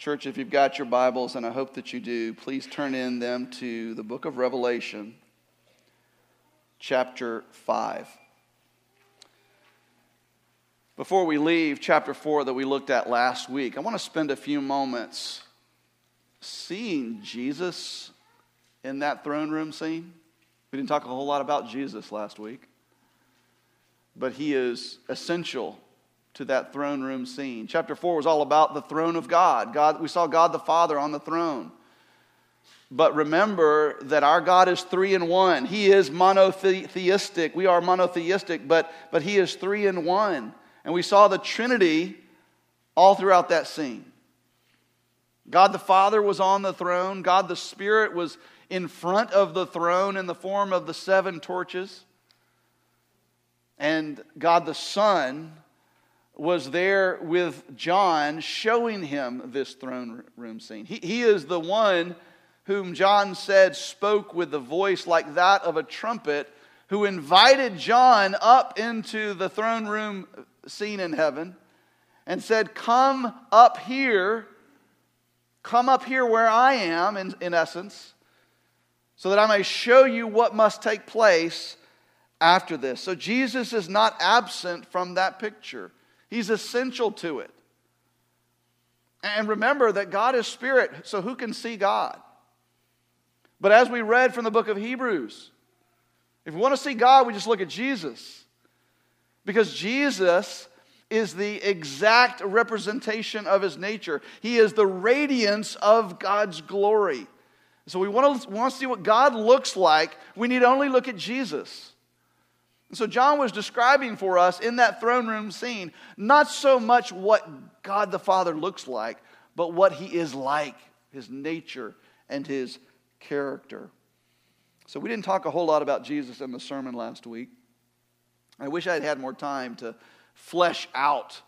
Church, if you've got your Bibles, and I hope that you do, please turn in them to the book of Revelation, chapter 5. Before we leave chapter 4 that we looked at last week, I want to spend a few moments seeing Jesus in that throne room scene. We didn't talk a whole lot about Jesus last week, but he is essential to that throne room scene. Chapter 4 was all about the throne of God. God we saw God the Father on the throne. But remember that our God is three in one. He is monotheistic. We are monotheistic, but, but He is three in one. And we saw the Trinity all throughout that scene. God the Father was on the throne, God the Spirit was in front of the throne in the form of the seven torches. And God the Son was there with John, showing him this throne room scene. He, he is the one whom John said spoke with the voice like that of a trumpet, who invited John up into the throne room scene in heaven and said, Come up here, come up here where I am, in, in essence, so that I may show you what must take place after this. So Jesus is not absent from that picture. He's essential to it. And remember that God is spirit, so who can see God? But as we read from the book of Hebrews, if we want to see God, we just look at Jesus. Because Jesus is the exact representation of his nature, he is the radiance of God's glory. So we want to, want to see what God looks like. We need only look at Jesus. And so John was describing for us in that throne room scene not so much what God the Father looks like, but what he is like, his nature and his character. So we didn't talk a whole lot about Jesus in the sermon last week. I wish I'd had more time to flesh out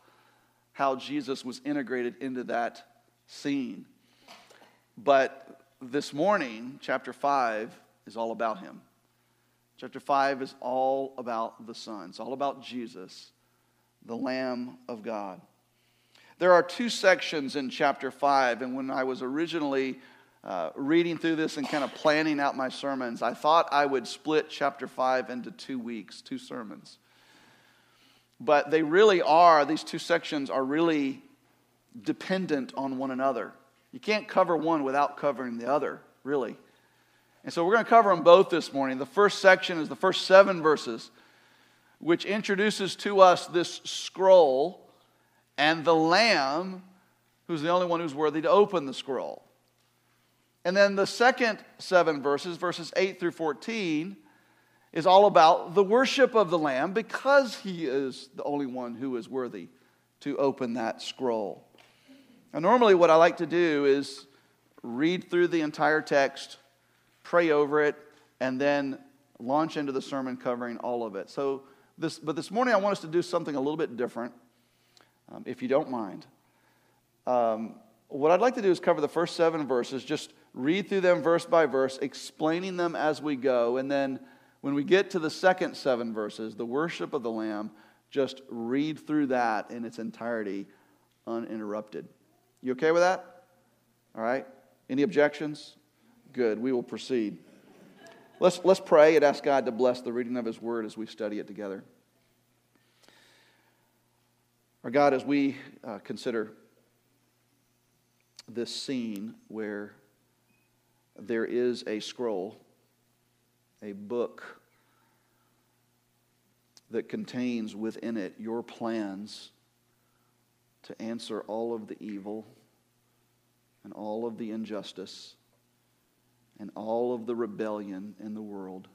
how Jesus was integrated into that scene. But this morning, chapter 5 is all about him. Chapter 5 is all about the Son, it's all about Jesus, the Lamb of God. There are two sections in chapter 5, and when I was originally uh, reading through this and kind of planning out my sermons, I thought I would split chapter 5 into two weeks, two sermons. But they really are, these two sections are really dependent on one another. You can't cover one without covering the other, really. And so we're going to cover them both this morning. The first section is the first seven verses, which introduces to us this scroll and the Lamb, who's the only one who's worthy to open the scroll. And then the second seven verses, verses 8 through 14, is all about the worship of the Lamb because he is the only one who is worthy to open that scroll. Now, normally, what I like to do is read through the entire text pray over it, and then launch into the sermon covering all of it. So, this, but this morning I want us to do something a little bit different, um, if you don't mind. Um, what I'd like to do is cover the first seven verses, just read through them verse by verse, explaining them as we go, and then when we get to the second seven verses, the worship of the Lamb, just read through that in its entirety uninterrupted. You okay with that? All right? Any objections? Good. We will proceed. Let's, let's pray and ask God to bless the reading of His Word as we study it together. Our God, as we uh, consider this scene where there is a scroll, a book that contains within it your plans to answer all of the evil and all of the injustice and all of the rebellion in the world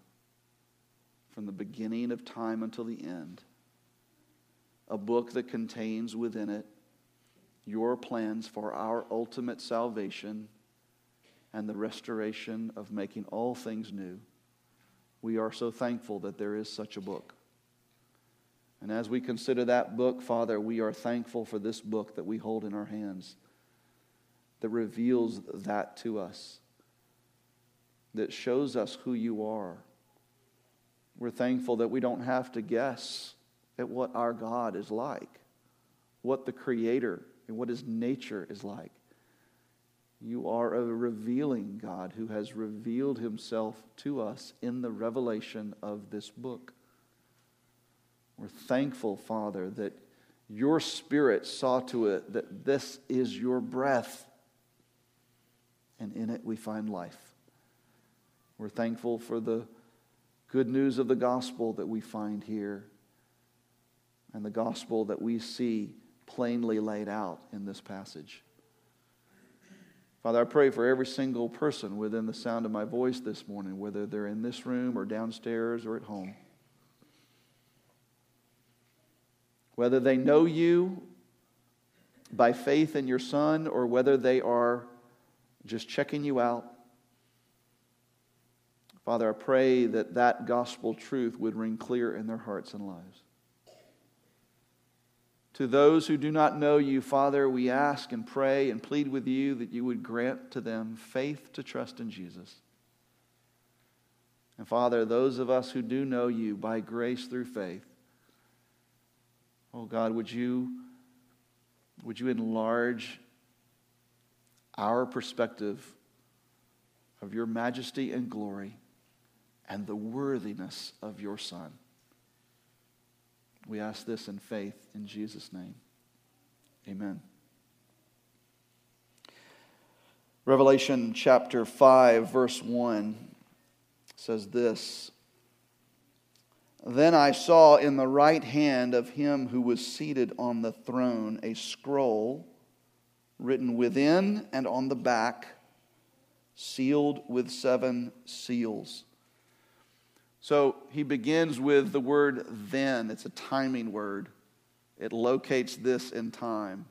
from the beginning of time until the end. A book that contains within it your plans for our ultimate salvation and the restoration of making all things new. We are so thankful that there is such a book. And as we consider that book, Father, we are thankful for this book that we hold in our hands that reveals that to us that shows us who you are. We're thankful that we don't have to guess at what our God is like, what the Creator and what His nature is like. You are a revealing God who has revealed himself to us in the revelation of this book. We're thankful, Father, that your Spirit saw to it that this is your breath, and in it we find life. We're thankful for the good news of the gospel that we find here and the gospel that we see plainly laid out in this passage. Father, I pray for every single person within the sound of my voice this morning, whether they're in this room or downstairs or at home. Whether they know you by faith in your Son or whether they are just checking you out. Father, I pray that that gospel truth would ring clear in their hearts and lives. To those who do not know you, Father, we ask and pray and plead with you that you would grant to them faith to trust in Jesus. And Father, those of us who do know you by grace through faith, oh God, would you, would you enlarge our perspective of your majesty and glory and the worthiness of your Son? We ask this in faith in Jesus' name. Amen. Revelation chapter 5, verse 1 says this Then I saw in the right hand of him who was seated on the throne a scroll written within and on the back, sealed with seven seals. So he begins with the word then. It's a timing word, it locates this in time.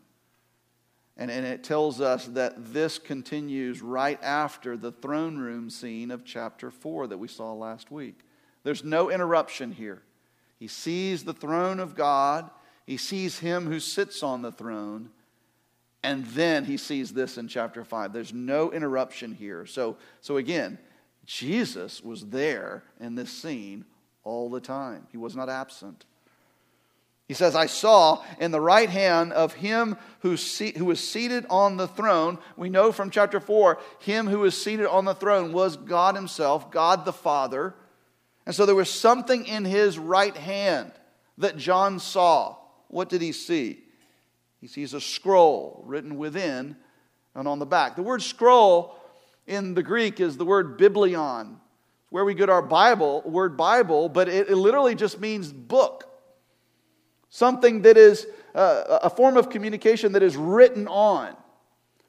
And, and it tells us that this continues right after the throne room scene of chapter 4 that we saw last week. There's no interruption here. He sees the throne of God, he sees him who sits on the throne, and then he sees this in chapter 5. There's no interruption here. So, so again, Jesus was there in this scene all the time, he was not absent. He says, I saw in the right hand of him who, who was seated on the throne. We know from chapter 4, him who was seated on the throne was God himself, God the Father. And so there was something in his right hand that John saw. What did he see? He sees a scroll written within and on the back. The word scroll in the Greek is the word biblion, where we get our Bible, word Bible, but it, it literally just means book. Something that is uh, a form of communication that is written on.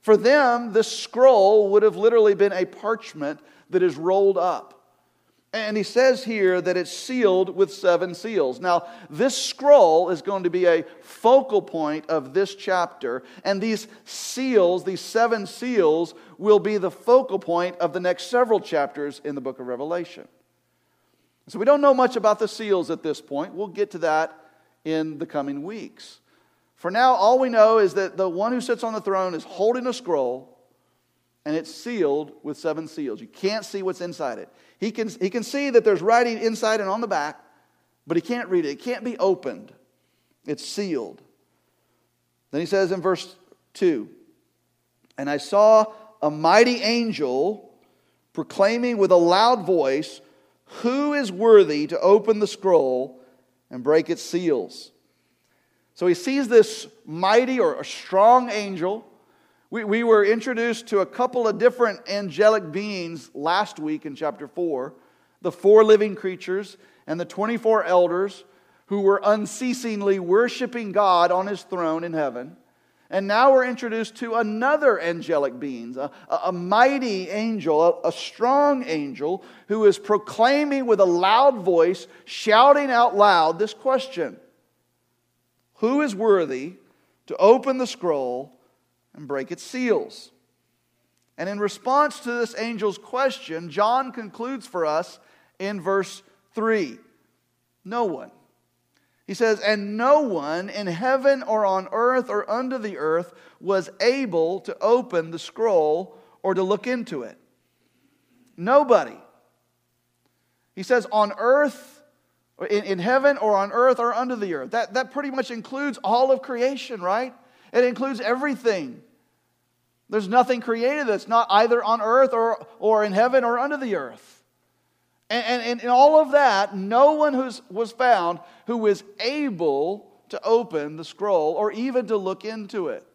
For them, this scroll would have literally been a parchment that is rolled up. And he says here that it's sealed with seven seals. Now, this scroll is going to be a focal point of this chapter, and these seals, these seven seals, will be the focal point of the next several chapters in the book of Revelation. So, we don't know much about the seals at this point. We'll get to that in the coming weeks. For now, all we know is that the one who sits on the throne is holding a scroll and it's sealed with seven seals. You can't see what's inside it. He can, he can see that there's writing inside and on the back, but he can't read it. It can't be opened, it's sealed. Then he says in verse 2 And I saw a mighty angel proclaiming with a loud voice, Who is worthy to open the scroll and break its seals? So he sees this mighty or strong angel we, we were introduced to a couple of different angelic beings last week in chapter 4 the four living creatures and the 24 elders who were unceasingly worshiping God on his throne in heaven. And now we're introduced to another angelic being, a, a mighty angel, a, a strong angel, who is proclaiming with a loud voice, shouting out loud this question Who is worthy to open the scroll and break its seals. And in response to this angel's question, John concludes for us in verse 3 No one. He says, And no one in heaven or on earth or under the earth was able to open the scroll or to look into it. Nobody. He says, On earth, in, in heaven or on earth or under the earth. That, that pretty much includes all of creation, right? It includes everything. There's nothing created that's not either on earth or, or in heaven or under the earth. And, and, in all of that, no one who's, was found who was able to open the scroll or even to look into it.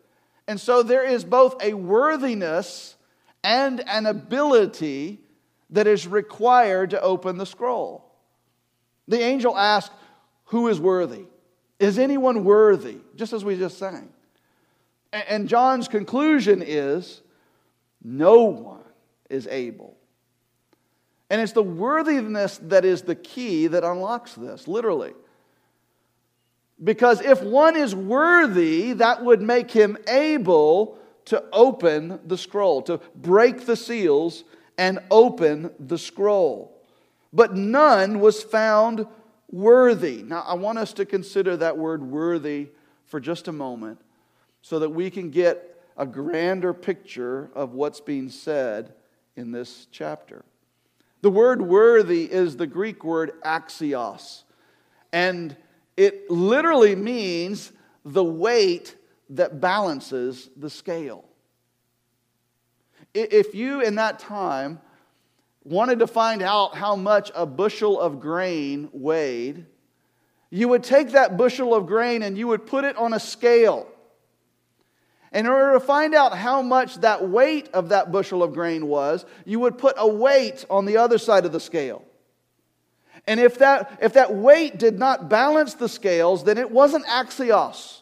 And so there is both a worthiness and an ability that is required to open the scroll. The angel asked, Who is worthy? Is anyone worthy? Just as we just sang. And John's conclusion is no one is able. And it's the worthiness that is the key that unlocks this, literally. Because if one is worthy, that would make him able to open the scroll, to break the seals and open the scroll. But none was found worthy. Now, I want us to consider that word worthy for just a moment so that we can get a grander picture of what's being said in this chapter. The word worthy is the Greek word axios, and it literally means the weight that balances the scale. If you in that time wanted to find out how much a bushel of grain weighed, you would take that bushel of grain and you would put it on a scale. In order to find out how much that weight of that bushel of grain was, you would put a weight on the other side of the scale. And if that, if that weight did not balance the scales, then it wasn't axios.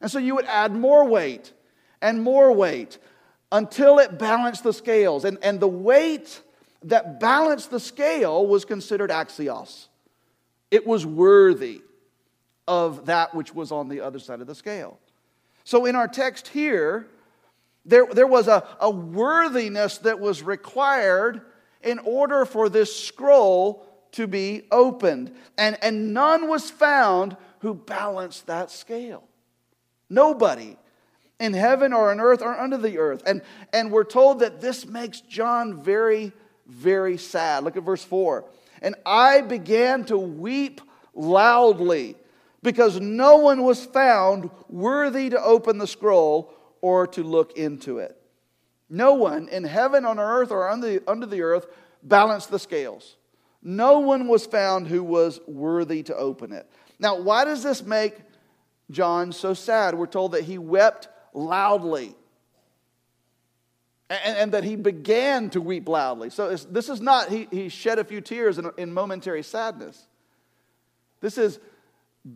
And so you would add more weight and more weight until it balanced the scales. And, and the weight that balanced the scale was considered axios. It was worthy of that which was on the other side of the scale. So in our text here, there, there was a, a worthiness that was required in order for this scroll to be opened. And, and none was found who balanced that scale. Nobody in heaven or on earth or under the earth. And, and we're told that this makes John very, very sad. Look at verse 4. And I began to weep loudly because no one was found worthy to open the scroll or to look into it. No one in heaven, on earth, or under the, earth balanced the scales. No one was found who was worthy to open it. Now, why does this make John so sad? We're told that he wept loudly and, and that he began to weep loudly. So this is not, he, he shed a few tears in, in momentary sadness. This is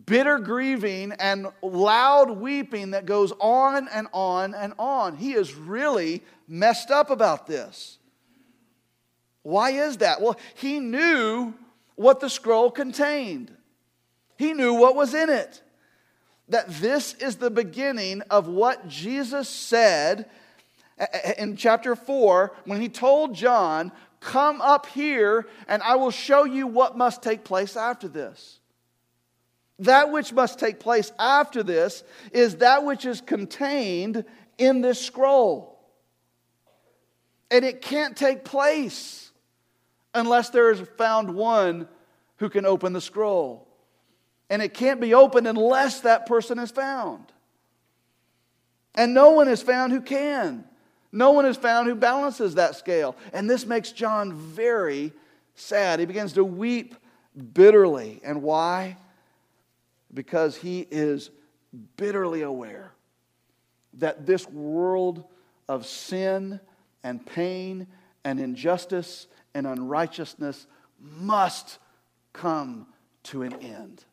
bitter grieving and loud weeping that goes on and on and on. He is really messed up about this. Why is that? Well, he knew what the scroll contained, he knew what was in it. That this is the beginning of what Jesus said in chapter 4 when he told John, Come up here and I will show you what must take place after this. That which must take place after this is that which is contained in this scroll. And it can't take place unless there is found one who can open the scroll. And it can't be opened unless that person is found. And no one is found who can. No one is found who balances that scale. And this makes John very sad. He begins to weep bitterly. And why? Because he is bitterly aware that this world of sin and pain and injustice and unrighteousness must come to an end.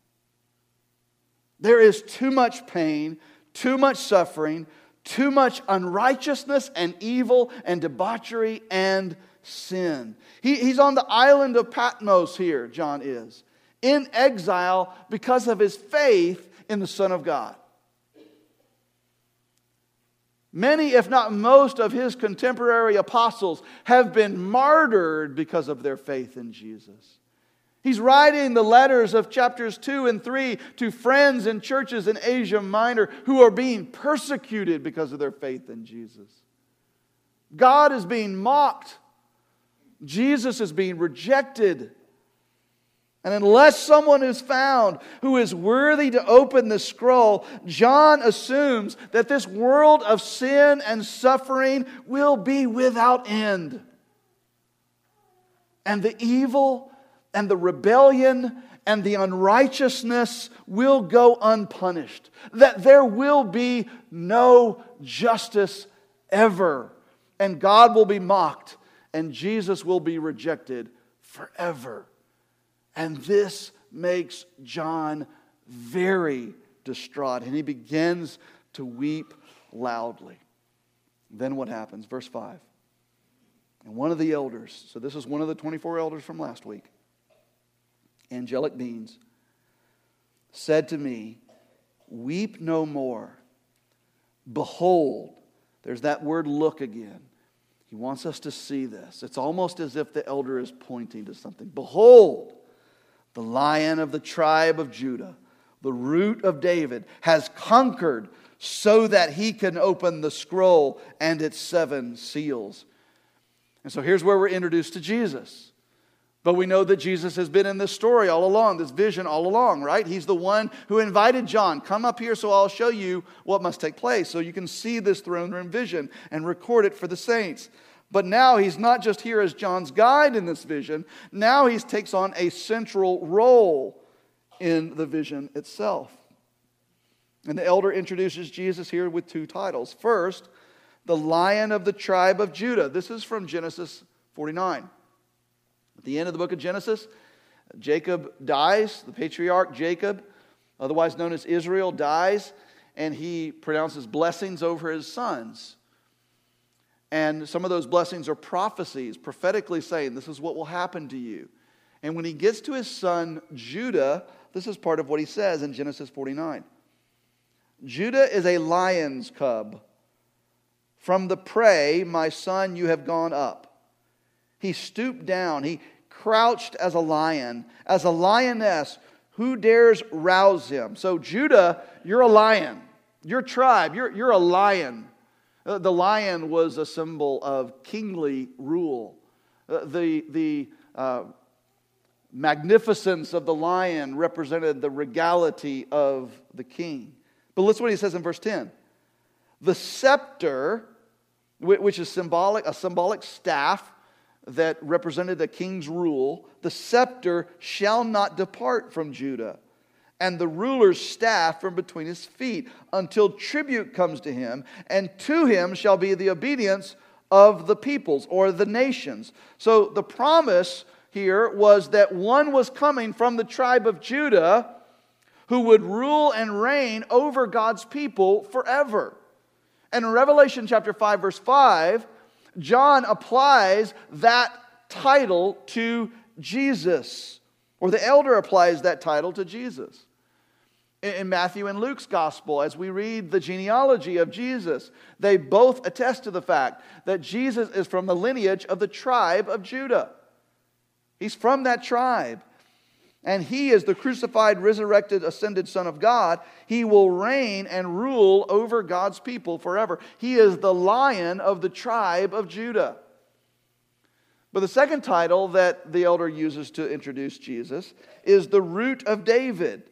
There is too much pain, too much suffering, too much unrighteousness and evil and debauchery and sin. He, he's on the island of Patmos here, John is in exile because of his faith in the Son of God. Many, if not most, of his contemporary apostles have been martyred because of their faith in Jesus. He's writing the letters of chapters 2 and 3 to friends and churches in Asia Minor who are being persecuted because of their faith in Jesus. God is being mocked, Jesus is being rejected. And unless someone is found who is worthy to open the scroll, John assumes that this world of sin and suffering will be without end. And the evil and the rebellion and the unrighteousness will go unpunished. That there will be no justice ever. And God will be mocked and Jesus will be rejected forever. And this makes John very distraught, and he begins to weep loudly. Then what happens? Verse 5. And one of the elders, so this is one of the 24 elders from last week, angelic beings, said to me, Weep no more. Behold, there's that word look again. He wants us to see this. It's almost as if the elder is pointing to something. Behold, the lion of the tribe of Judah, the root of David, has conquered so that he can open the scroll and its seven seals. And so here's where we're introduced to Jesus. But we know that Jesus has been in this story all along, this vision all along, right? He's the one who invited John, come up here so I'll show you what must take place. So you can see this throne room vision and record it for the saints. But now he's not just here as John's guide in this vision, now he takes on a central role in the vision itself. And the elder introduces Jesus here with two titles. First, the lion of the tribe of Judah. This is from Genesis 49. At the end of the book of Genesis, Jacob dies, the patriarch Jacob, otherwise known as Israel, dies, and he pronounces blessings over his sons. And some of those blessings are prophecies, prophetically saying, This is what will happen to you. And when he gets to his son Judah, this is part of what he says in Genesis 49. Judah is a lion's cub. From the prey, my son, you have gone up. He stooped down. He crouched as a lion, as a lioness. Who dares rouse him? So, Judah, you're a lion. Your tribe, you're, you're a lion. Uh, the lion was a symbol of kingly rule. Uh, the, the uh, magnificence of the lion represented the regality of the king. But listen what he says in verse 10. The scepter, which is symbolic, a symbolic staff that represented the king's rule, the scepter shall not depart from Judah and the ruler's staff from between his feet until tribute comes to him, and to him shall be the obedience of the peoples or the nations. So the promise here was that one was coming from the tribe of Judah who would rule and reign over God's people forever. And in Revelation chapter 5 verse 5, John applies that title to Jesus, or the elder applies that title to Jesus in Matthew and Luke's gospel, as we read the genealogy of Jesus, they both attest to the fact that Jesus is from the lineage of the tribe of Judah. He's from that tribe. And he is the crucified, resurrected, ascended Son of God. He will reign and rule over God's people forever. He is the lion of the tribe of Judah. But the second title that the elder uses to introduce Jesus is the root of David.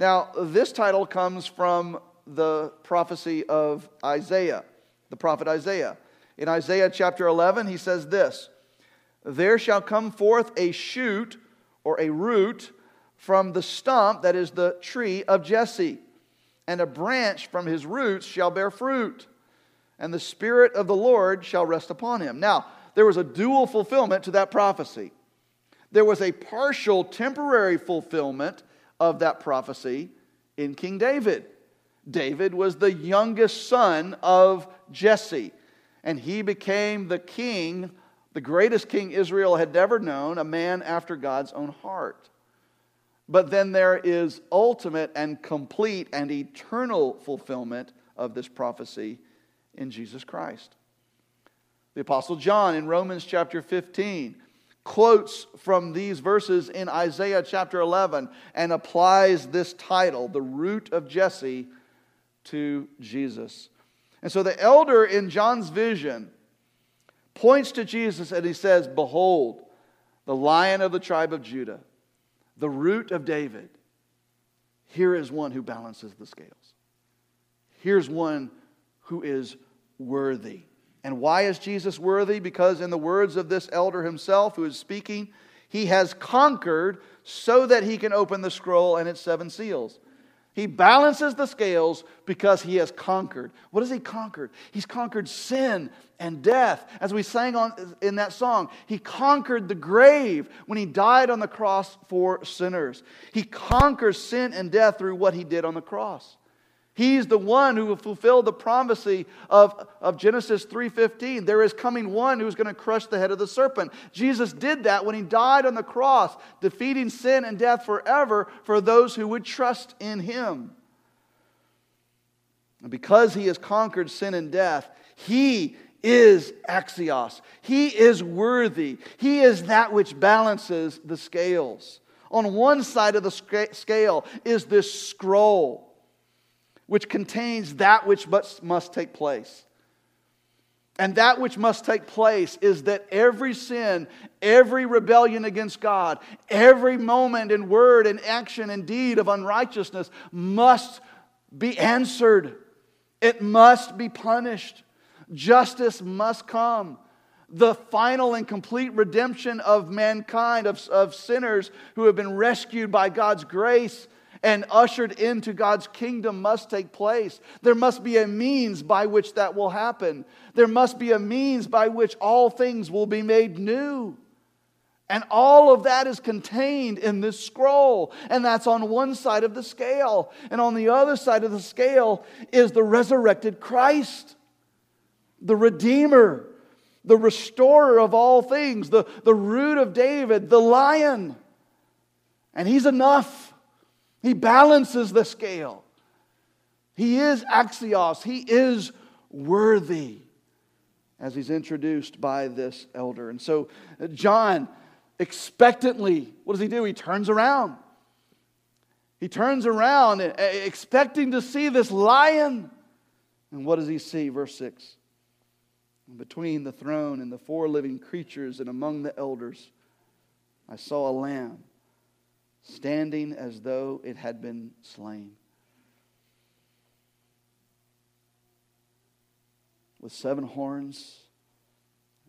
Now, this title comes from the prophecy of Isaiah, the prophet Isaiah. In Isaiah chapter 11, he says this There shall come forth a shoot or a root from the stump that is the tree of Jesse, and a branch from his roots shall bear fruit, and the Spirit of the Lord shall rest upon him. Now, there was a dual fulfillment to that prophecy. There was a partial, temporary fulfillment of that prophecy in King David. David was the youngest son of Jesse, and he became the king, the greatest king Israel had ever known, a man after God's own heart. But then there is ultimate and complete and eternal fulfillment of this prophecy in Jesus Christ. The Apostle John in Romans chapter 15 quotes from these verses in Isaiah chapter 11 and applies this title, the root of Jesse, to Jesus. And so the elder in John's vision points to Jesus and he says, Behold, the lion of the tribe of Judah, the root of David, here is one who balances the scales. Here's one who is worthy. And why is Jesus worthy? Because, in the words of this elder himself who is speaking, he has conquered so that he can open the scroll and its seven seals. He balances the scales because he has conquered. What has he conquered? He's conquered sin and death. As we sang on, in that song, he conquered the grave when he died on the cross for sinners. He conquers sin and death through what he did on the cross. He's the one who will fulfill the prophecy of, of Genesis 3:15. There is coming one who's going to crush the head of the serpent. Jesus did that when he died on the cross, defeating sin and death forever for those who would trust in him. And because he has conquered sin and death, he is axios. He is worthy. He is that which balances the scales. On one side of the scale is this scroll which contains that which must, take place. And that which must take place is that every sin, every rebellion against God, every moment and word and action and deed of unrighteousness must be answered. It must be punished. Justice must come. The final and complete redemption of mankind, of, of sinners who have been rescued by God's grace and ushered into God's kingdom must take place. There must be a means by which that will happen. There must be a means by which all things will be made new. And all of that is contained in this scroll. And that's on one side of the scale. And on the other side of the scale is the resurrected Christ, the Redeemer, the restorer of all things, the, the root of David, the lion. And he's enough. He balances the scale. He is axios. He is worthy as he's introduced by this elder. And so, uh, John, expectantly, what does he do? He turns around. He turns around expecting to see this lion. And what does he see? Verse 6 Between the throne and the four living creatures and among the elders, I saw a lamb standing as though it had been slain. With seven horns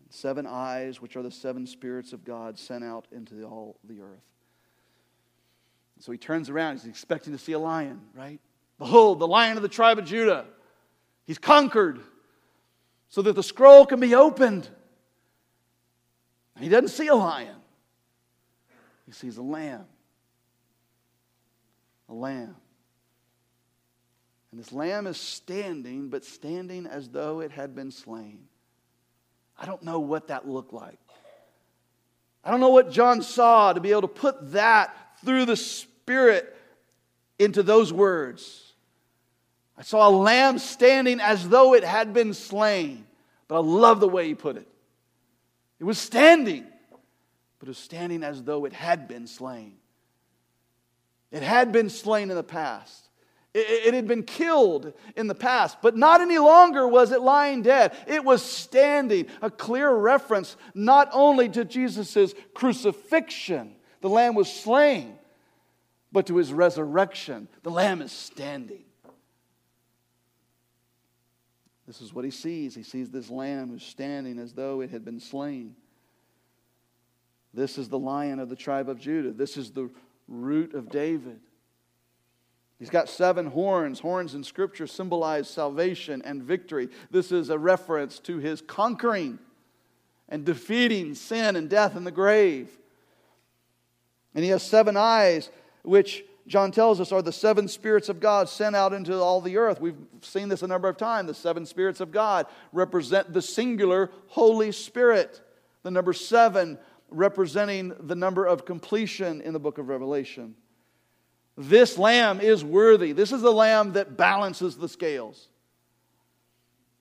and seven eyes, which are the seven spirits of God sent out into all the earth. So he turns around. He's expecting to see a lion, right? Behold, the lion of the tribe of Judah. He's conquered so that the scroll can be opened. And He doesn't see a lion, he sees a lamb a lamb. And this lamb is standing, but standing as though it had been slain. I don't know what that looked like. I don't know what John saw to be able to put that through the Spirit into those words. I saw a lamb standing as though it had been slain. But I love the way he put it. It was standing, but it was standing as though it had been slain. It had been slain in the past. It, had been killed in the past, but not any longer was it lying dead. It was standing, a clear reference not only to Jesus' crucifixion, the lamb was slain, but to his resurrection. The lamb is standing. This is what he sees. He sees this lamb who's standing as though it had been slain. This is the lion of the tribe of Judah. This is the root of David. He's got seven horns. Horns in Scripture symbolize salvation and victory. This is a reference to his conquering and defeating sin and death in the grave. And he has seven eyes, which John tells us are the seven spirits of God sent out into all the earth. We've seen this a number of times. The seven spirits of God represent the singular Holy Spirit. The number seven representing the number of completion in the book of Revelation. This lamb is worthy. This is the lamb that balances the scales.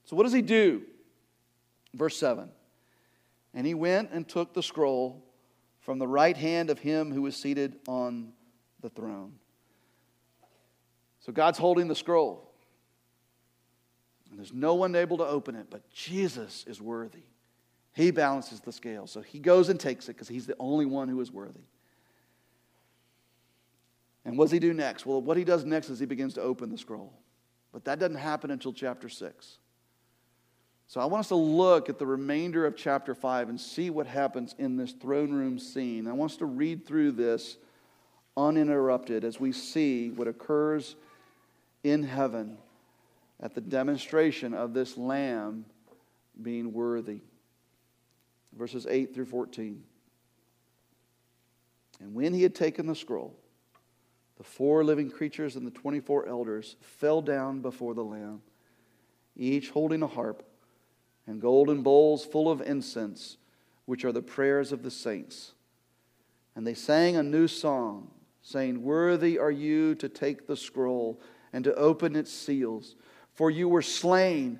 So, what does he do? Verse 7 And he went and took the scroll from the right hand of him who was seated on the throne. So, God's holding the scroll. And there's no one able to open it, but Jesus is worthy. He balances the scale. So he goes and takes it because he's the only one who is worthy. And what does he do next? Well, what he does next is he begins to open the scroll. But that doesn't happen until chapter 6. So I want us to look at the remainder of chapter 5 and see what happens in this throne room scene. I want us to read through this uninterrupted as we see what occurs in heaven at the demonstration of this lamb being worthy. Verses 8 through 14. And when he had taken the scroll, the four living creatures and the 24 elders fell down before the Lamb, each holding a harp and golden bowls full of incense, which are the prayers of the saints. And they sang a new song, saying, Worthy are you to take the scroll and to open its seals, for you were slain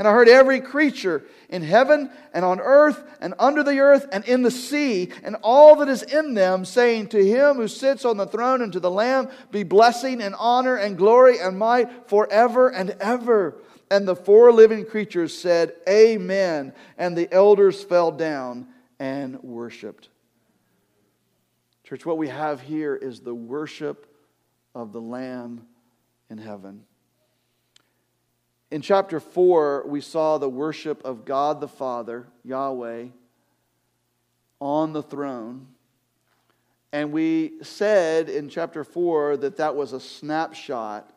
And I heard every creature in heaven and on earth and under the earth and in the sea and all that is in them saying, To him who sits on the throne and to the Lamb be blessing and honor and glory and might forever and ever. And the four living creatures said, Amen. And the elders fell down and worshiped. Church, what we have here is the worship of the Lamb in heaven. In chapter 4, we saw the worship of God the Father, Yahweh, on the throne. And we said in chapter 4 that that was a snapshot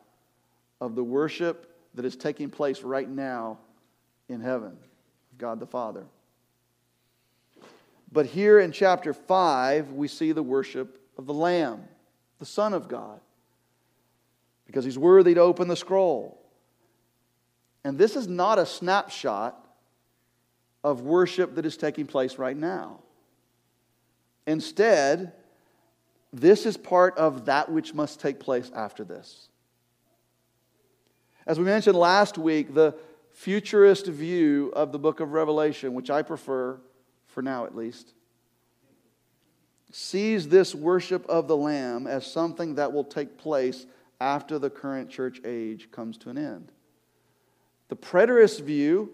of the worship that is taking place right now in heaven, God the Father. But here in chapter 5, we see the worship of the Lamb, the Son of God, because he's worthy to open the scroll. And this is not a snapshot of worship that is taking place right now. Instead, this is part of that which must take place after this. As we mentioned last week, the futurist view of the book of Revelation, which I prefer, for now at least, sees this worship of the Lamb as something that will take place after the current church age comes to an end. The preterist view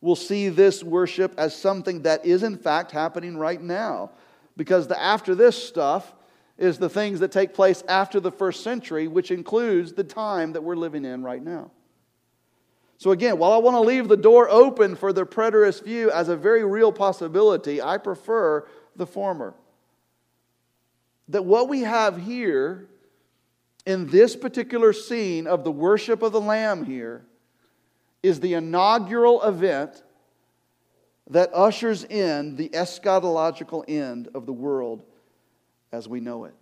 will see this worship as something that is in fact happening right now. Because the after this stuff is the things that take place after the first century, which includes the time that we're living in right now. So, again, while I want to leave the door open for the preterist view as a very real possibility, I prefer the former. That what we have here in this particular scene of the worship of the Lamb here is the inaugural event that ushers in the eschatological end of the world as we know it.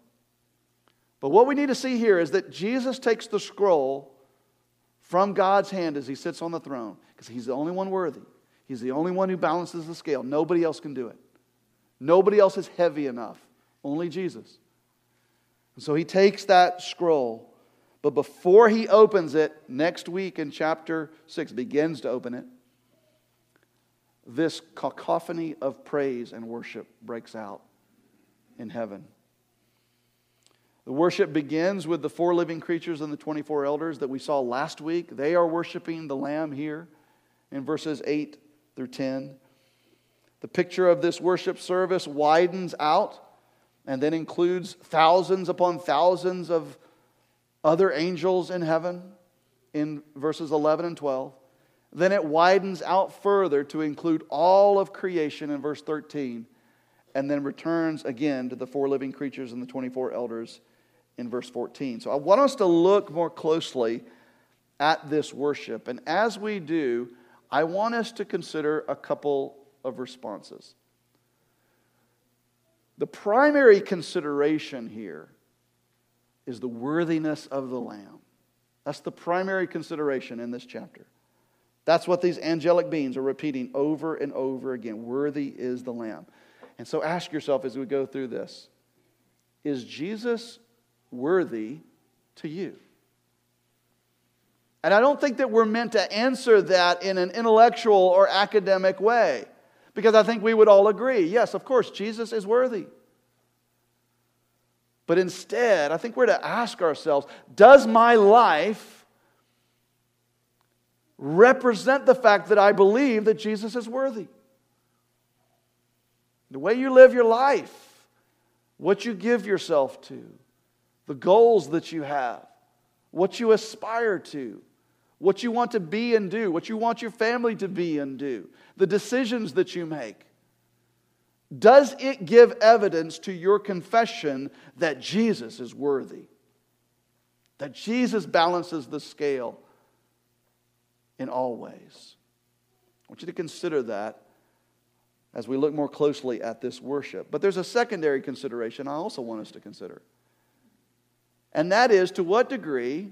But what we need to see here is that Jesus takes the scroll from God's hand as he sits on the throne, because he's the only one worthy. He's the only one who balances the scale. Nobody else can do it. Nobody else is heavy enough. Only Jesus. And so he takes that scroll but before he opens it, next week in chapter 6, begins to open it, this cacophony of praise and worship breaks out in heaven. The worship begins with the four living creatures and the 24 elders that we saw last week. They are worshiping the Lamb here in verses 8 through 10. The picture of this worship service widens out and then includes thousands upon thousands of other angels in heaven in verses 11 and 12. Then it widens out further to include all of creation in verse 13, and then returns again to the four living creatures and the 24 elders in verse 14. So I want us to look more closely at this worship. And as we do, I want us to consider a couple of responses. The primary consideration here is the worthiness of the Lamb. That's the primary consideration in this chapter. That's what these angelic beings are repeating over and over again. Worthy is the Lamb. And so ask yourself as we go through this Is Jesus worthy to you? And I don't think that we're meant to answer that in an intellectual or academic way, because I think we would all agree yes, of course, Jesus is worthy. But instead, I think we're to ask ourselves does my life represent the fact that I believe that Jesus is worthy? The way you live your life, what you give yourself to, the goals that you have, what you aspire to, what you want to be and do, what you want your family to be and do, the decisions that you make. Does it give evidence to your confession that Jesus is worthy? That Jesus balances the scale in all ways? I want you to consider that as we look more closely at this worship. But there's a secondary consideration I also want us to consider. And that is to what degree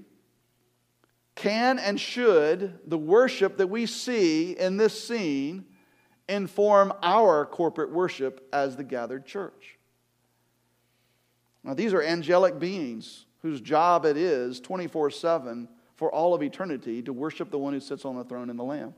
can and should the worship that we see in this scene inform our corporate worship as the gathered church? Now, these are angelic beings whose job it is 24 7 for all of eternity to worship the one who sits on the throne and the Lamb.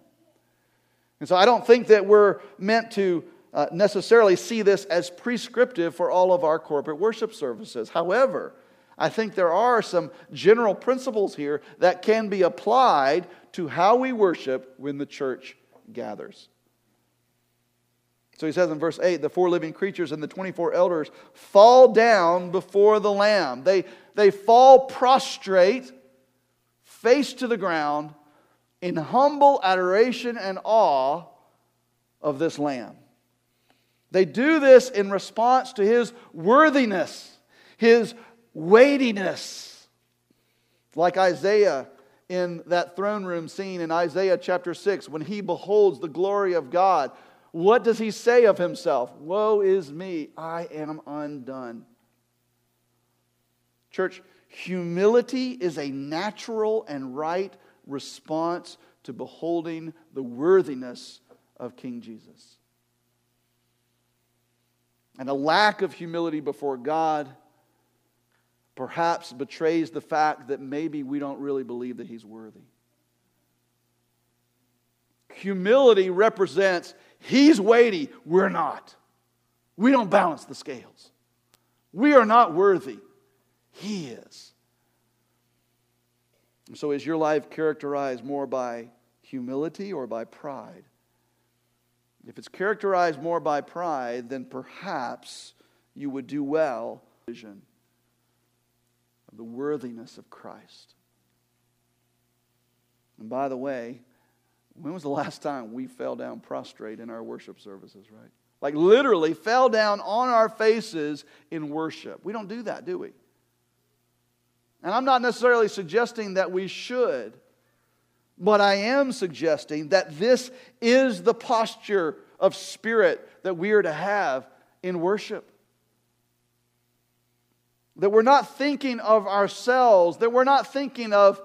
And so I don't think that we're meant to uh, necessarily see this as prescriptive for all of our corporate worship services. However, I think there are some general principles here that can be applied to how we worship when the church gathers. So he says in verse 8 the four living creatures and the 24 elders fall down before the Lamb. They, they fall prostrate, face to the ground, in humble adoration and awe of this Lamb. They do this in response to his worthiness, his weightiness. Like Isaiah in that throne room scene in Isaiah chapter 6, when he beholds the glory of God, what does he say of himself? Woe is me, I am undone. Church, humility is a natural and right response to beholding the worthiness of King Jesus. And a lack of humility before God perhaps betrays the fact that maybe we don't really believe that He's worthy. Humility represents He's weighty, we're not. We don't balance the scales. We are not worthy, He is. So, is your life characterized more by humility or by pride? If it's characterized more by pride, then perhaps you would do well vision of the worthiness of Christ. And by the way, when was the last time we fell down prostrate in our worship services, right? Like literally fell down on our faces in worship. We don't do that, do we? And I'm not necessarily suggesting that we should, but I am suggesting that this is the posture of spirit that we are to have in worship. That we're not thinking of ourselves, that we're not thinking of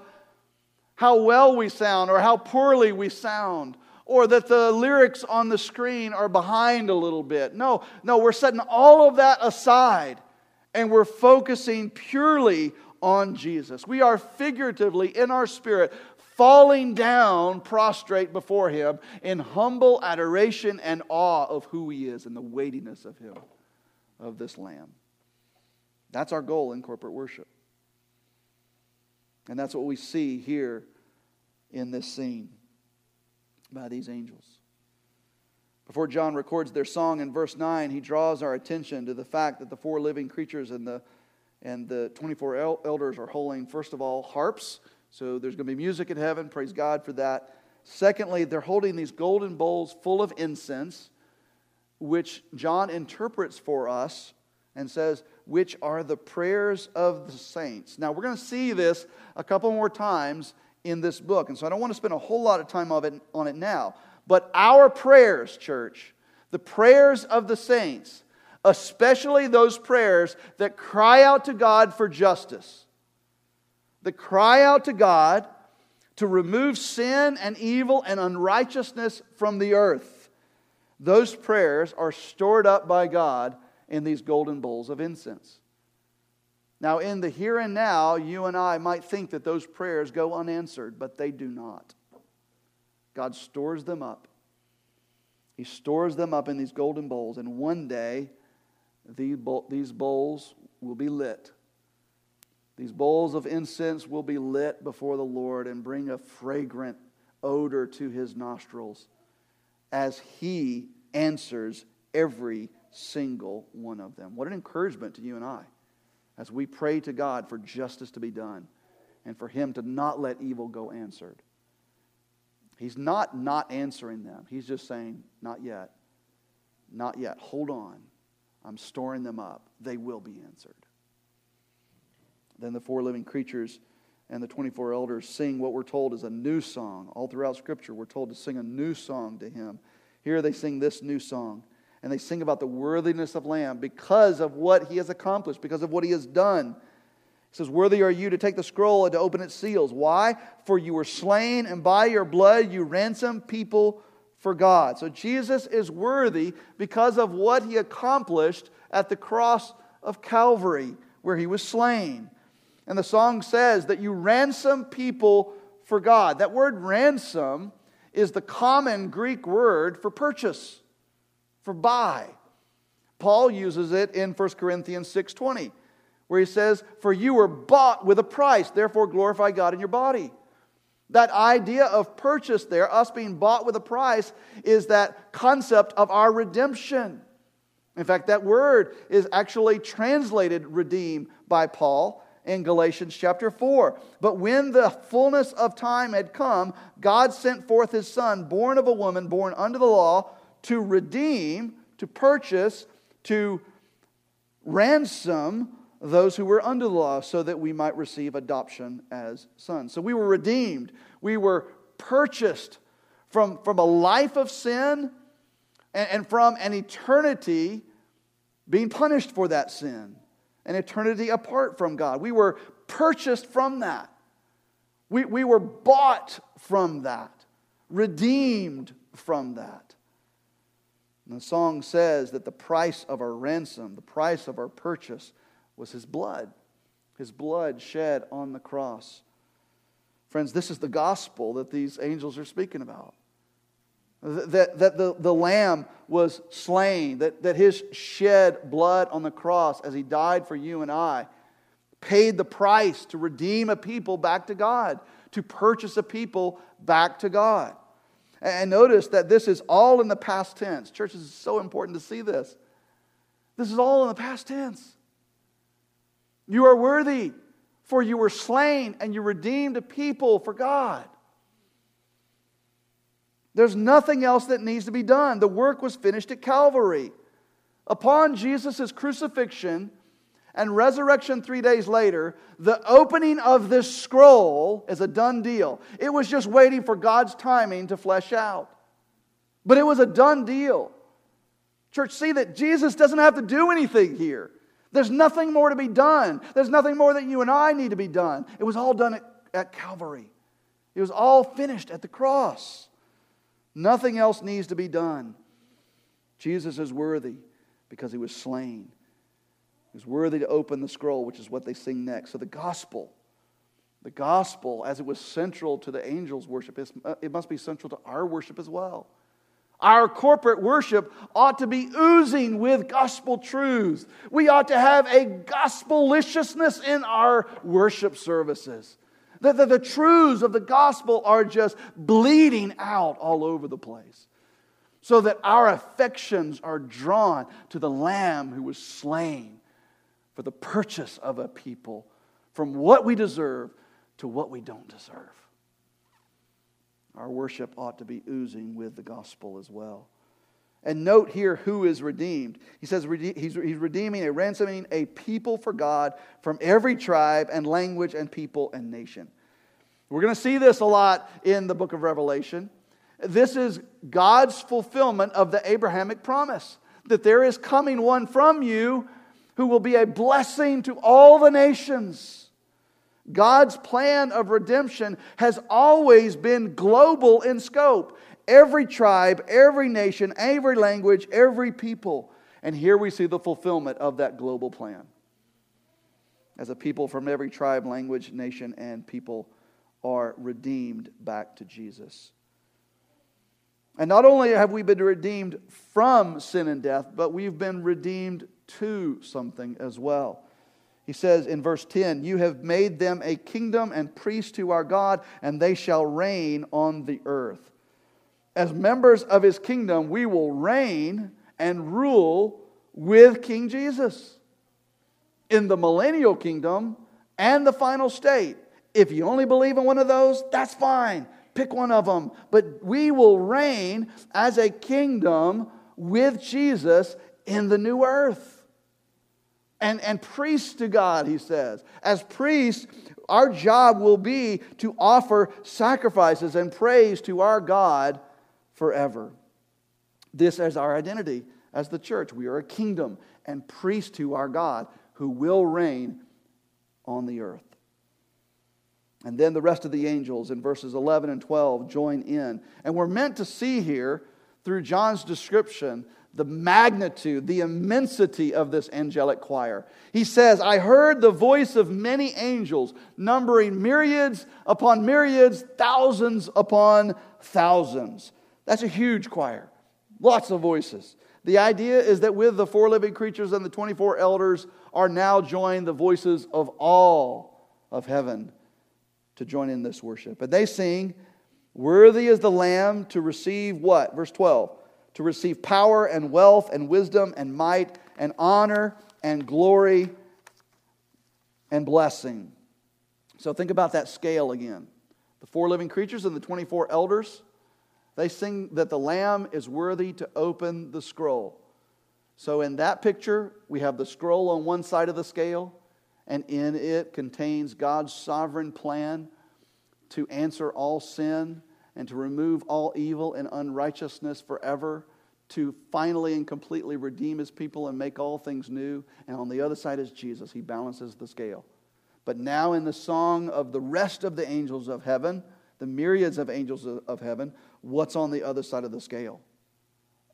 how well we sound or how poorly we sound, or that the lyrics on the screen are behind a little bit. No, no, we're setting all of that aside and we're focusing purely on Jesus. We are figuratively in our spirit falling down prostrate before him in humble adoration and awe of who he is and the weightiness of him, of this lamb. That's our goal in corporate worship. And that's what we see here in this scene by these angels. Before John records their song in verse 9, he draws our attention to the fact that the four living creatures and the and the 24 el- elders are holding, first of all, harps. So there's going to be music in heaven. Praise God for that. Secondly, they're holding these golden bowls full of incense, which John interprets for us and says, which are the prayers of the saints. Now, we're going to see this a couple more times in this book, and so I don't want to spend a whole lot of time of it, on it now. But our prayers, church, the prayers of the saints, especially those prayers that cry out to God for justice, that cry out to God to remove sin and evil and unrighteousness from the earth. Those prayers are stored up by God in these golden bowls of incense. Now, in the here and now, you and I might think that those prayers go unanswered, but they do not. God stores them up. He stores them up in these golden bowls, and one day these bowls will be lit. These bowls of incense will be lit before the Lord and bring a fragrant odor to his nostrils as he answers every single one of them. What an encouragement to you and I as we pray to God for justice to be done and for him to not let evil go answered. He's not not answering them. He's just saying, not yet. Not yet. Hold on. I'm storing them up. They will be answered. Then the four living creatures and the 24 elders sing what we're told is a new song. All throughout Scripture, we're told to sing a new song to Him. Here they sing this new song, and they sing about the worthiness of Lamb because of what He has accomplished, because of what He has done. He says, Worthy are you to take the scroll and to open its seals. Why? For you were slain, and by your blood you ransomed people for God. So Jesus is worthy because of what he accomplished at the cross of Calvary, where he was slain. And the song says that you ransom people for God. That word ransom is the common Greek word for purchase, for buy. Paul uses it in 1 Corinthians 6:20 where he says, For you were bought with a price, therefore glorify God in your body. That idea of purchase there, us being bought with a price, is that concept of our redemption. In fact, that word is actually translated redeem by Paul in Galatians chapter 4. But when the fullness of time had come, God sent forth his son, born of a woman, born under the law, to redeem, to purchase, to ransom those who were under the law so that we might receive adoption as sons. So we were redeemed. We were purchased from, from a life of sin and, and from an eternity being punished for that sin, an eternity apart from God. We were purchased from that. We, we were bought from that, redeemed from that. And the song says that the price of our ransom, the price of our purchase, was his blood, his blood shed on the cross. Friends, this is the gospel that these angels are speaking about. That, that the, the lamb was slain, that, that his shed blood on the cross as he died for you and I paid the price to redeem a people back to God, to purchase a people back to God. And notice that this is all in the past tense. Church, is so important to see this. This is all in the past tense. You are worthy, for you were slain and you redeemed a people for God. There's nothing else that needs to be done. The work was finished at Calvary. Upon Jesus' crucifixion and resurrection three days later, the opening of this scroll is a done deal. It was just waiting for God's timing to flesh out. But it was a done deal. Church, see that Jesus doesn't have to do anything here. There's nothing more to be done. There's nothing more that you and I need to be done. It was all done at, at Calvary, it was all finished at the cross. Nothing else needs to be done. Jesus is worthy because he was slain. He's worthy to open the scroll, which is what they sing next. So the gospel, the gospel, as it was central to the angels' worship, uh, it must be central to our worship as well. Our corporate worship ought to be oozing with gospel truths. We ought to have a gospeliciousness in our worship services. That the, the, truths of the gospel are just bleeding out all over the place. So that our affections are drawn to the Lamb who was slain for the purchase of a people from what we deserve to what we don't deserve. Our worship ought to be oozing with the gospel as well. And note here who is redeemed. He says he's redeeming a ransoming a people for God from every tribe and language and people and nation. We're going to see this a lot in the book of Revelation. This is God's fulfillment of the Abrahamic promise that there is coming one from you who will be a blessing to all the nations. God's plan of redemption has always been global in scope. Every tribe, every nation, every language, every people. And here we see the fulfillment of that global plan. as a people from every tribe, language, nation, and people are redeemed back to Jesus. And not only have we been redeemed from sin and death, but we've been redeemed to something as well. He says in verse 10, You have made them a kingdom and priests to our God, and they shall reign on the earth. As members of his kingdom, we will reign and rule with King Jesus in the millennial kingdom and the final state. If you only believe in one of those, that's fine. Pick one of them. But we will reign as a kingdom with Jesus in the new earth. And, and priests to God, he says. As priests, our job will be to offer sacrifices and praise to our God forever. This is our identity as the church. We are a kingdom and priests to our God who will reign on the earth. And then the rest of the angels in verses 11 and 12 join in. And we're meant to see here, through John's description, the magnitude, the immensity of this angelic choir. He says, I heard the voice of many angels, numbering myriads upon myriads, thousands upon thousands. That's a huge choir, lots of voices. The idea is that with the four living creatures and the 24 elders are now joined the voices of all of heaven to join in this worship. And they sing, Worthy is the Lamb to receive what? Verse 12. To receive power and wealth and wisdom and might and honor and glory and blessing. So think about that scale again. The four living creatures and the 24 elders, they sing that the Lamb is worthy to open the scroll. So in that picture, we have the scroll on one side of the scale, and in it contains God's sovereign plan to answer all sin and to remove all evil and unrighteousness forever, to finally and completely redeem his people and make all things new. And on the other side is Jesus. He balances the scale. But now, in the song of the rest of the angels of heaven, the myriads of angels of heaven, what's on the other side of the scale?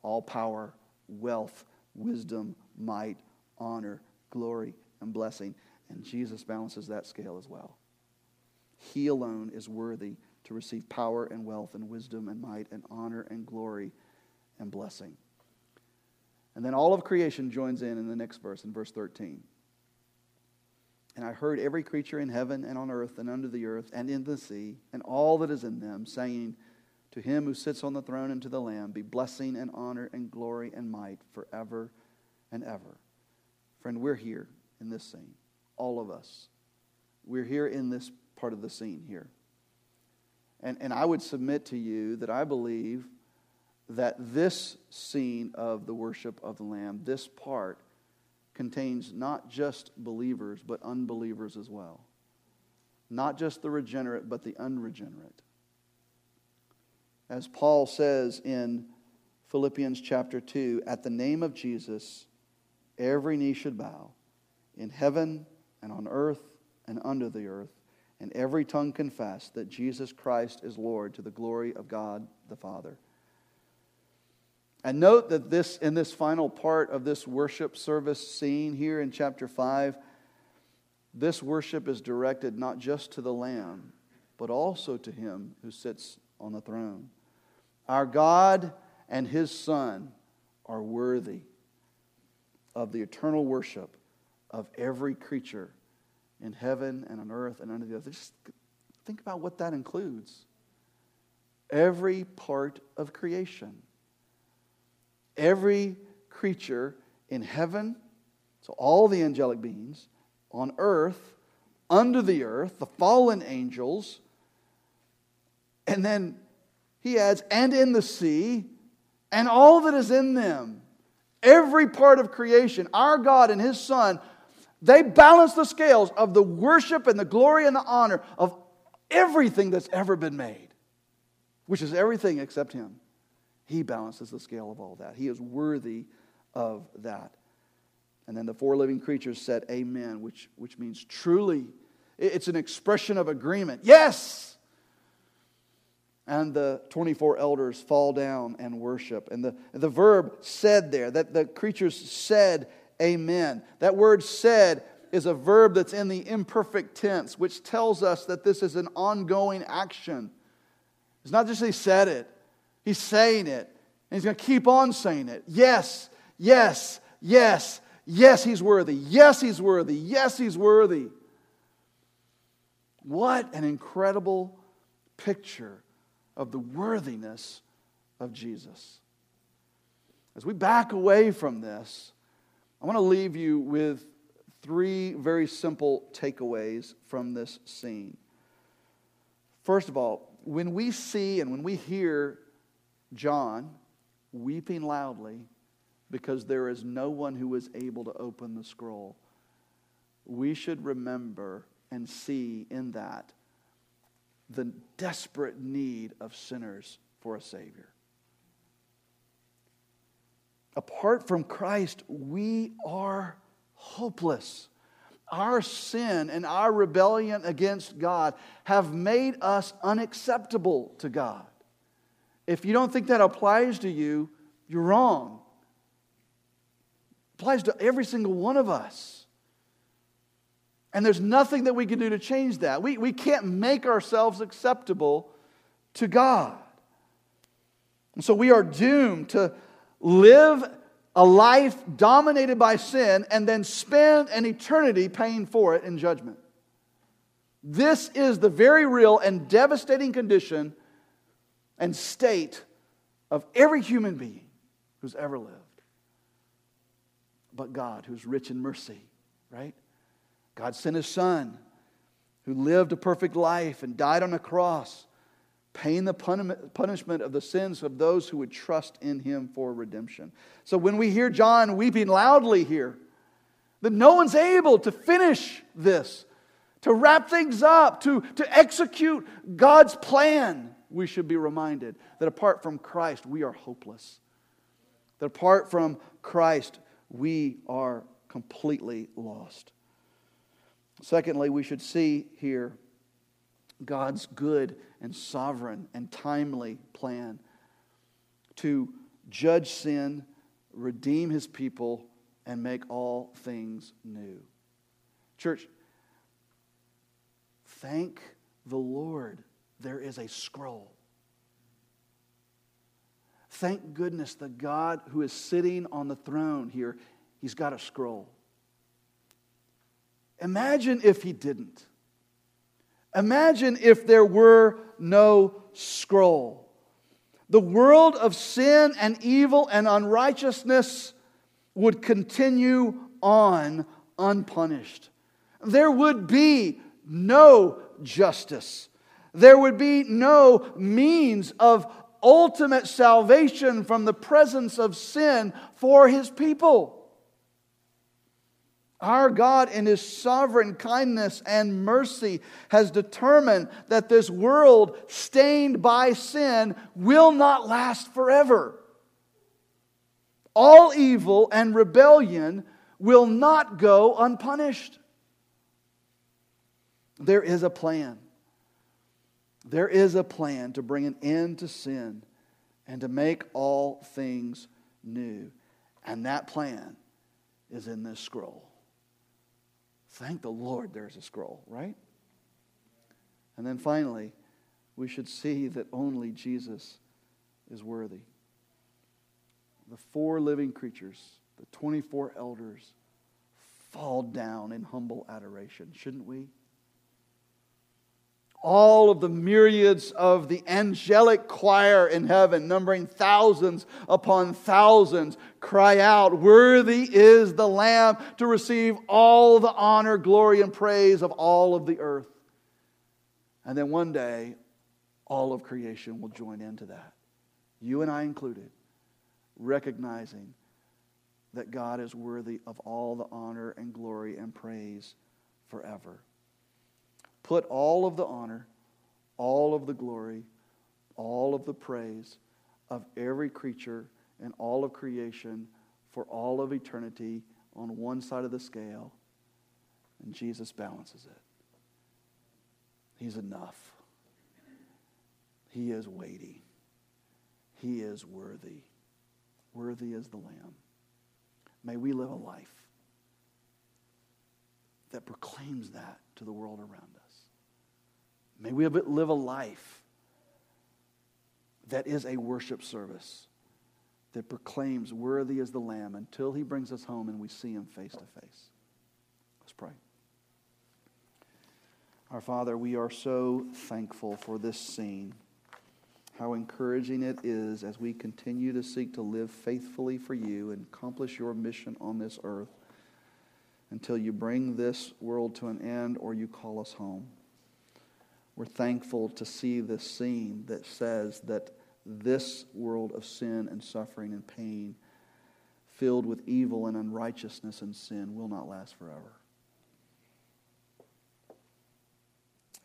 All power, wealth, wisdom, might, honor, glory, and blessing. And Jesus balances that scale as well. He alone is worthy to receive power and wealth and wisdom and might and honor and glory and blessing. And then all of creation joins in in the next verse, in verse 13. And I heard every creature in heaven and on earth and under the earth and in the sea and all that is in them saying, To him who sits on the throne and to the Lamb be blessing and honor and glory and might forever and ever. Friend, we're here in this scene, all of us. We're here in this part of the scene here. And, and I would submit to you that I believe that this scene of the worship of the Lamb, this part, contains not just believers, but unbelievers as well. Not just the regenerate, but the unregenerate. As Paul says in Philippians chapter 2, at the name of Jesus, every knee should bow in heaven and on earth and under the earth, and every tongue confess that Jesus Christ is Lord to the glory of God the Father. And note that this in this final part of this worship service scene here in chapter 5, this worship is directed not just to the Lamb, but also to him who sits on the throne. Our God and his Son are worthy of the eternal worship of every creature in heaven and on earth and under the earth. Just think about what that includes. Every part of creation, every creature in heaven, so all the angelic beings, on earth, under the earth, the fallen angels, and then he adds, and in the sea, and all that is in them. Every part of creation, our God and his Son they balance the scales of the worship and the glory and the honor of everything that's ever been made, which is everything except Him. He balances the scale of all that. He is worthy of that. And then the four living creatures said, Amen, which, which means truly. It's an expression of agreement. Yes! And the 24 elders fall down and worship. And the, the verb said there, that the creatures said, Amen. That word said is a verb that's in the imperfect tense, which tells us that this is an ongoing action. It's not just he said it, he's saying it, and he's going to keep on saying it. Yes, yes, yes, yes, he's worthy. Yes, he's worthy. Yes, he's worthy. What an incredible picture of the worthiness of Jesus. As we back away from this, I want to leave you with three very simple takeaways from this scene. First of all, when we see and when we hear John weeping loudly because there is no one who is able to open the scroll, we should remember and see in that the desperate need of sinners for a Savior. Apart from Christ, we are hopeless. Our sin and our rebellion against God have made us unacceptable to God. If you don't think that applies to you, you're wrong. It applies to every single one of us. And there's nothing that we can do to change that. We, we can't make ourselves acceptable to God. And so we are doomed to live a life dominated by sin and then spend an eternity paying for it in judgment. This is the very real and devastating condition and state of every human being who's ever lived. But God, who's rich in mercy, right? God sent his son who lived a perfect life and died on a cross, paying the punishment of the sins of those who would trust in him for redemption. So when we hear John weeping loudly here, that no one's able to finish this, to wrap things up, to, to execute God's plan, we should be reminded that apart from Christ, we are hopeless. That apart from Christ, we are completely lost. Secondly, we should see here God's good and sovereign and timely plan to judge sin, redeem his people, and make all things new. Church, thank the Lord there is a scroll. Thank goodness the God who is sitting on the throne here, he's got a scroll. Imagine if he didn't. Imagine if there were no scroll. The world of sin and evil and unrighteousness would continue on unpunished. There would be no justice. There would be no means of ultimate salvation from the presence of sin for his people. Our God, in His sovereign kindness and mercy, has determined that this world stained by sin will not last forever. All evil and rebellion will not go unpunished. There is a plan. There is a plan to bring an end to sin and to make all things new. And that plan is in this scroll. Thank the Lord there's a scroll, right? And then finally, we should see that only Jesus is worthy. The four living creatures, the 24 elders, fall down in humble adoration, shouldn't we? All of the myriads of the angelic choir in heaven, numbering thousands upon thousands, cry out, Worthy is the Lamb to receive all the honor, glory, and praise of all of the earth. And then one day, all of creation will join into that. You and I included, recognizing that God is worthy of all the honor and glory and praise forever. Put all of the honor, all of the glory, all of the praise of every creature and all of creation for all of eternity on one side of the scale, and Jesus balances it. He's enough. He is weighty. He is worthy. Worthy is the Lamb. May we live a life that proclaims that to the world around us. May we live a life that is a worship service that proclaims, Worthy is the Lamb, until he brings us home and we see him face to face. Let's pray. Our Father, we are so thankful for this scene. How encouraging it is as we continue to seek to live faithfully for you and accomplish your mission on this earth until you bring this world to an end or you call us home. We're thankful to see this scene that says that this world of sin and suffering and pain, filled with evil and unrighteousness and sin, will not last forever.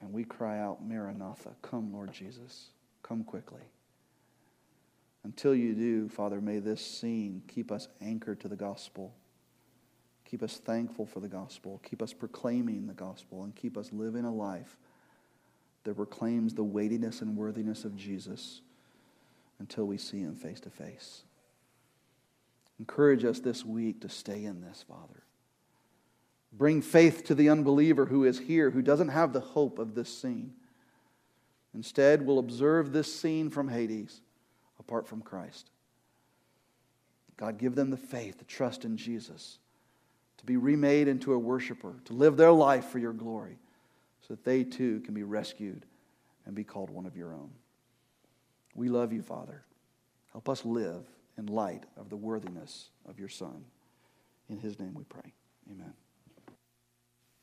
And we cry out, Maranatha, come, Lord Jesus, come quickly. Until you do, Father, may this scene keep us anchored to the gospel. Keep us thankful for the gospel. Keep us proclaiming the gospel and keep us living a life that proclaims the weightiness and worthiness of Jesus until we see him face to face. Encourage us this week to stay in this, Father. Bring faith to the unbeliever who is here, who doesn't have the hope of this scene. Instead, will observe this scene from Hades apart from Christ. God, give them the faith, the trust in Jesus, to be remade into a worshiper, to live their life for your glory, so that they too can be rescued and be called one of your own. We love you, Father. Help us live in light of the worthiness of your Son. In his name we pray. Amen.